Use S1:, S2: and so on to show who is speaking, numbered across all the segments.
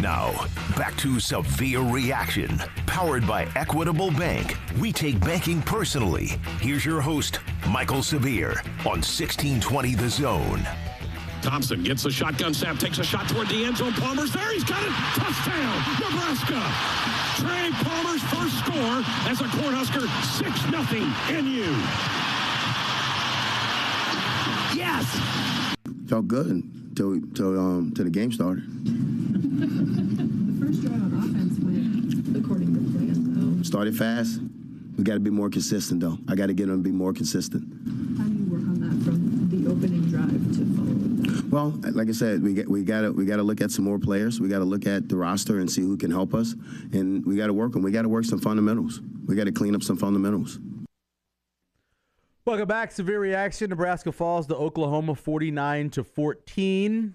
S1: Now, back to Severe Reaction, powered by Equitable Bank. We take banking personally. Here's your host, Michael Severe, on 1620 The Zone.
S2: Thompson gets the shotgun snap, takes a shot toward the end zone. Palmer's there. He's got it. Touchdown, Nebraska. Trey Palmer's first score as a Cornhusker, 6 0 NU. Yes.
S3: Felt good till, till, um, till the game started.
S4: The first drive on offense went according to plan, though.
S3: Started fast. We got to be more consistent, though. I got to get them to be more consistent.
S4: How do you work on that from the opening drive to follow?
S3: Well, like I said, we get, we got to we got to look at some more players. We got to look at the roster and see who can help us, and we got to work them. We got to work some fundamentals. We got to clean up some fundamentals.
S5: Welcome back. Severe reaction. Nebraska falls to Oklahoma 49 to 14.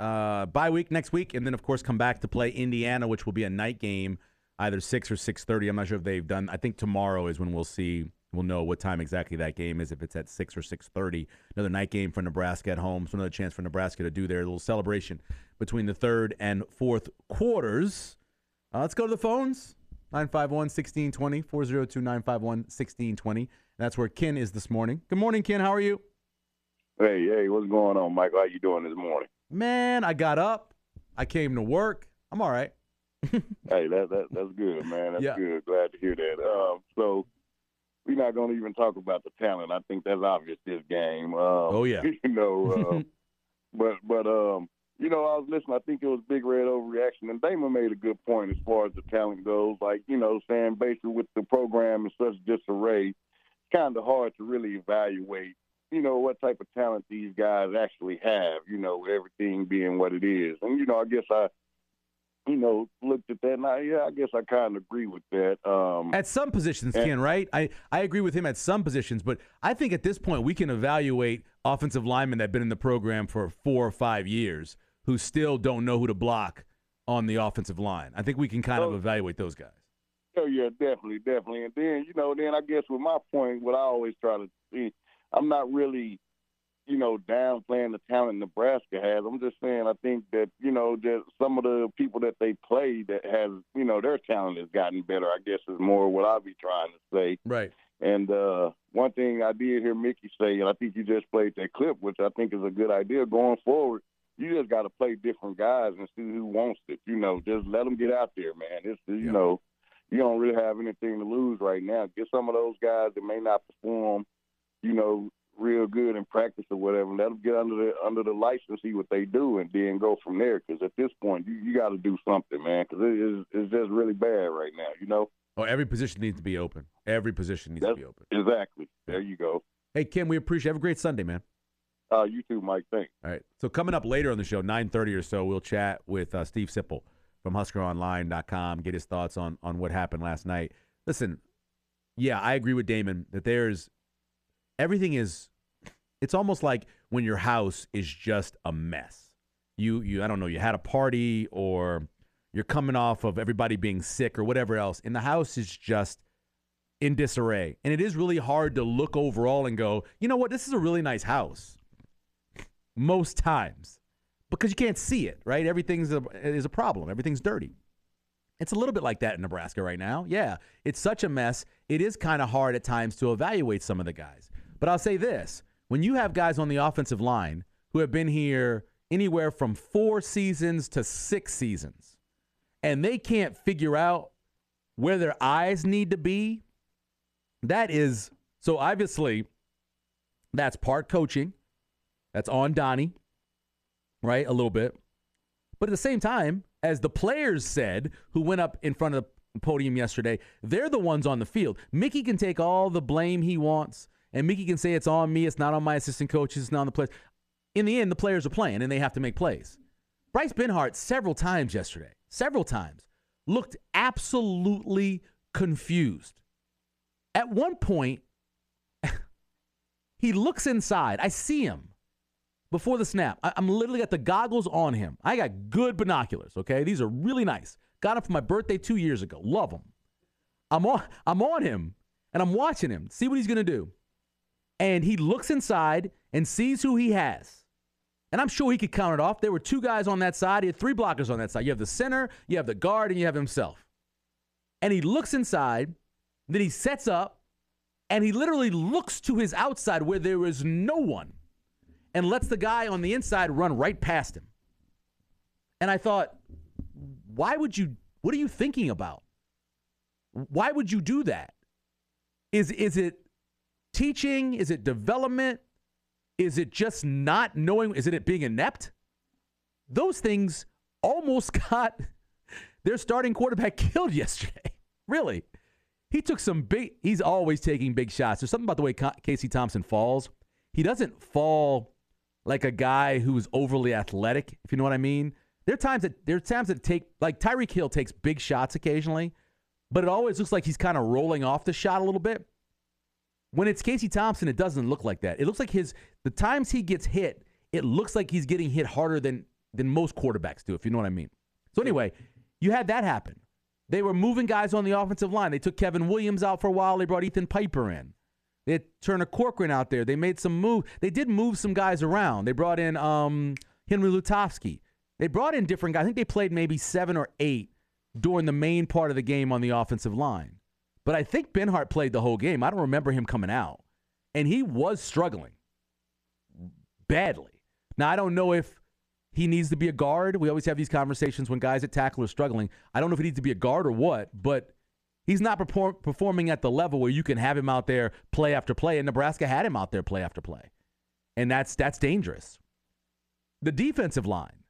S5: Uh, bye week next week, and then of course come back to play Indiana, which will be a night game, either six or six thirty. I'm not sure if they've done. I think tomorrow is when we'll see. We'll know what time exactly that game is. If it's at six or six thirty, another night game for Nebraska at home. So another chance for Nebraska to do their little celebration between the third and fourth quarters. Uh, let's go to the phones. 951 1620 402 951 1620. That's where Ken is this morning. Good morning, Ken. How are you?
S6: Hey, hey, what's going on, Michael? How you doing this morning?
S5: Man, I got up. I came to work. I'm all right.
S6: Hey, that, that that's good, man. That's
S5: Yeah.
S6: good. Glad to hear that. Um, so we're not going to even talk about the talent. I think that's obvious this game. Um,
S5: Oh, yeah.
S6: you know, um, but but um, you know, I was listening. I think it was Big Red overreaction, and Damon made a good point as far as the talent goes. Like you know, saying basically with the program in such disarray, it's kind of hard to really evaluate. You know what type of talent these guys actually have. You know, everything being what it is, and you know, I guess I, you know, looked at that and I, yeah, I guess I kind of agree with that. Um,
S5: At some positions,
S6: And-
S5: Ken, right? I, I agree with him at some positions, but I think at this point we can evaluate offensive linemen that have been in the program for four or five years who still don't know who to block on the offensive line. I think we can kind of
S6: Oh.
S5: evaluate those guys.
S6: Oh yeah, definitely, definitely. And then you know, then I guess with my point, what I always try to see, I'm not really, you know, downplaying the talent Nebraska has. I'm just saying I think that you know that some of the people that they play that has you know their talent has gotten better. I guess is more what I'll be trying to say.
S5: Right.
S6: And uh, one thing I did hear Mickey say, and I think you just played that clip, which I think is a good idea going forward. You just got to play different guys and see who wants it. You know, just let them get out there, man. It's you
S5: Yeah.
S6: know, you don't really have anything to lose right now. Get some of those guys that may not perform, you know, real good in practice or whatever. Let them get under the under the lights and see what they do, and then go from there. Because at this point, you, you got to do something, man. Because it is it's just really bad right now. You know.
S5: Oh, every position needs to be open. Every position needs to be open.
S6: Exactly. There you go.
S5: Hey, Ken, we appreciate. Have a great Sunday, man.
S6: Uh, you too, Mike. Thanks.
S5: All right. So coming up later on the show, 9:30 or so, we'll chat with uh, Steve Sipple from HuskerOnline.com, get his thoughts on on what happened last night. Listen, yeah, I agree with Damon that there's everything is. It's almost like when your house is just a mess. You you I don't know. You had a party or you're coming off of everybody being sick or whatever else, and the house is just in disarray. And it is really hard to look overall and go, you know what, this is a really nice house most times because you can't see it, right? Everything's a, is a problem. Everything's dirty. It's a little bit like that in Nebraska right now. Yeah, it's such a mess. It is kind of hard at times to evaluate some of the guys. But I'll say this when you have guys on the offensive line who have been here anywhere from four seasons to six seasons, and they can't figure out where their eyes need to be, that is so obviously that's part coaching. That's on Donnie, right? A little bit. But at the same time, as the players said, who went up in front of the podium yesterday, they're the ones on the field. Mickey can take all the blame he wants, and Mickey can say it's on me, it's not on my assistant coaches, it's not on the players. in the end, the players are playing and they have to make plays. Bryce Benhart, several times yesterday, several times, looked absolutely confused. At one point, he looks inside. I see him before the snap. I, am literally got the goggles on him. I got good binoculars, okay? These are really nice. Got them for my birthday two years ago. Love them. I'm on, I'm on him and I'm watching him, see what he's going to do. And he looks inside and sees who he has. And I'm sure he could count it off. There were two guys on that side. He had three blockers on that side. You have the center, you have the guard, and you have himself. And he looks inside, then he sets up, and he literally looks to his outside where there is no one and lets the guy on the inside run right past him. And I thought, why would you, what are you thinking about? Why would you do that? Is, is it teaching? Is it development? Is it just not knowing? Is it it being inept? Those things almost got their starting quarterback killed yesterday. really. He took some big, he's always taking big shots. There's something about the way Casey Thompson falls. He doesn't fall like a guy who's overly athletic, if you know what I mean. There are times that there are times that take like Tyreek Hill takes big shots occasionally, but it always looks like he's kind of rolling off the shot a little bit. When it's Casey Thompson, it doesn't look like that. It looks like his the times he gets hit, it looks like he's getting hit harder than than most quarterbacks do, if you know what I mean. So anyway, you had that happen. They were moving guys on the offensive line. They took Kevin Williams out for a while. They brought Ethan Piper in. They had Turner Corcoran out there. They made some move. They did move some guys around. They brought in um, Henry Lutovsky. They brought in different guys. I think they played maybe seven or eight during the main part of the game on the offensive line. But I think Benhart played the whole game. I don't remember him coming out. And he was struggling badly. Now, I don't know if he needs to be a guard. We always have these conversations when guys at tackle are struggling. I don't know if he needs to be a guard or what, but he's not perform- performing at the level where you can have him out there play after play. And Nebraska had him out there play after play. And that's that's dangerous. The defensive line,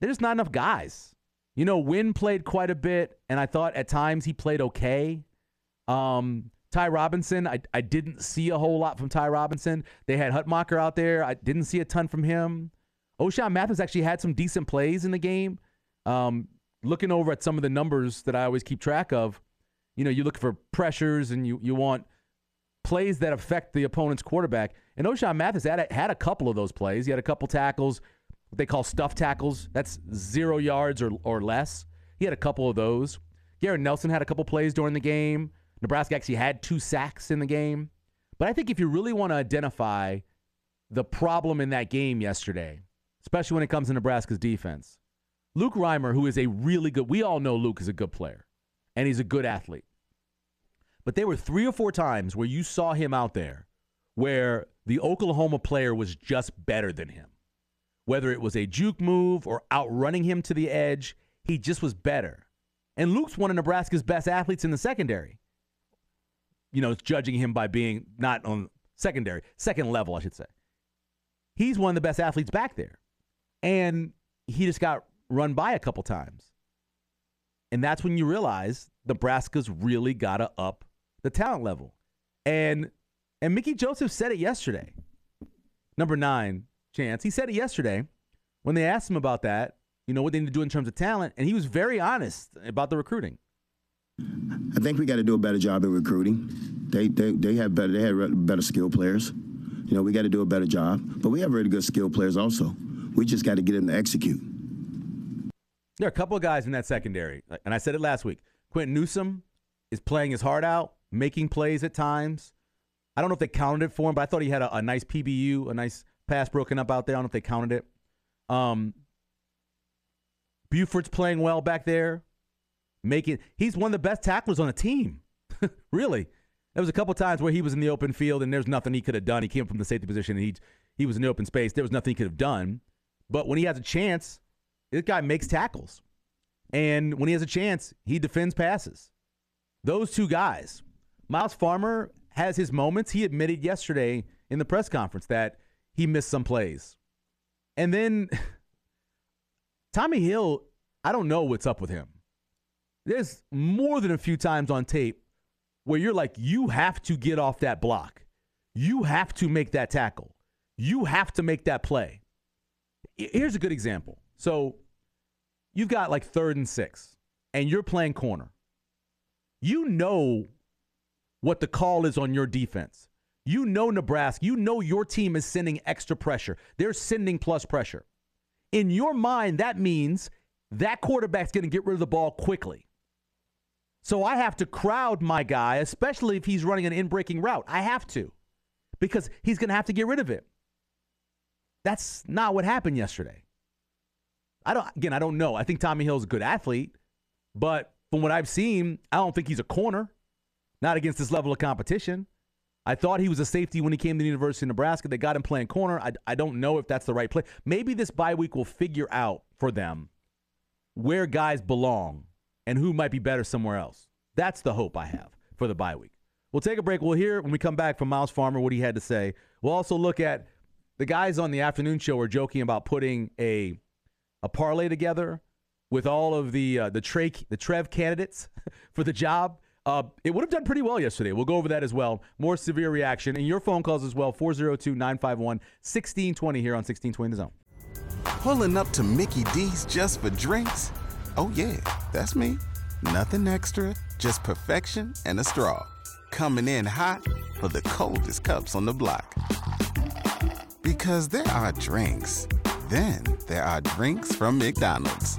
S5: there's not enough guys. You know, Wynn played quite a bit, and I thought at times he played okay. Um, Ty Robinson, I, I didn't see a whole lot from Ty Robinson. They had Hutmacher out there. I didn't see a ton from him. Ochaun Mathis actually had some decent plays in the game. Um, looking over at some of the numbers that I always keep track of, you know, you look for pressures and you, you want plays that affect the opponent's quarterback. And Ochaun Mathis had a, had a couple of those plays. He had a couple tackles, what they call stuff tackles. That's zero yards or, or less. He had a couple of those. Garrett Nelson had a couple plays during the game. Nebraska actually had two sacks in the game. But I think if you really want to identify the problem in that game yesterday, especially when it comes to Nebraska's defense, Luke Reimer, who is a really good, we all know Luke is a good player and he's a good athlete. But there were three or four times where you saw him out there where the Oklahoma player was just better than him. Whether it was a juke move or outrunning him to the edge, he just was better. And Luke's one of Nebraska's best athletes in the secondary you know, judging him by being not on secondary, second level, I should say. He's one of the best athletes back there. And he just got run by a couple times. And that's when you realize Nebraska's really got to up the talent level. And and Mickey Joseph said it yesterday. Number 9, Chance. He said it yesterday when they asked him about that, you know, what they need to do in terms of talent, and he was very honest about the recruiting.
S3: I think we got to do a better job at recruiting. They they they have better they have better skill players. You know, we got to do a better job. But we have really good skill players also. We just got to get them to execute.
S5: There are a couple of guys in that secondary, and I said it last week. Quinton Newsome is playing his heart out, making plays at times. I don't know if they counted it for him, but I thought he had a, a nice PBU, a nice pass broken up out there. I don't know if they counted it. Um, Buford's playing well back there making he's one of the best tacklers on the team. really. There was a couple times where he was in the open field and there's nothing he could have done. He came from the safety position and he he was in the open space. There was nothing he could have done. But when he has a chance, this guy makes tackles. And when he has a chance, he defends passes. Those two guys. Myles Farmer has his moments. He admitted yesterday in the press conference that he missed some plays. And then Tommy Hill, I don't know what's up with him there's more than a few times on tape where you're like, you have to get off that block. You have to make that tackle. you have to make that play. Here's a good example. So you've got like third and six, and you're playing corner. You know what the call is on your defense. You know Nebraska. You know your team is sending extra pressure. They're sending plus pressure. In your mind, that means that quarterback's going to get rid of the ball quickly. So I have to crowd my guy, especially if he's running an in breaking route. I have to because he's going to have to get rid of it. That's not what happened yesterday. I don't again, I don't know. I think Tommy Hill's a good athlete, but from what I've seen, I don't think he's a corner. Not against this level of competition. I thought he was a safety when he came to the University of Nebraska. They got him playing corner. I, I don't know if that's the right play. Maybe this bye week will figure out for them where guys belong and who might be better somewhere else. That's the hope I have for the bye week. We'll take a break. We'll hear when we come back from Myles Farmer what he had to say. We'll also look at the guys on the afternoon show were joking about putting a a parlay together with all of the uh, the Trey the Trev candidates for the job. Uh, it would have done pretty well yesterday. We'll go over that as well. More severe reaction and your phone calls as well 402 951 1620 here on 1620 The Zone.
S7: Pulling up to Mickey D's just for drinks? Oh, yeah, that's me. Nothing extra, just perfection and a straw. Coming in hot for the coldest cups on the block. Because there are drinks, then there are drinks from McDonald's.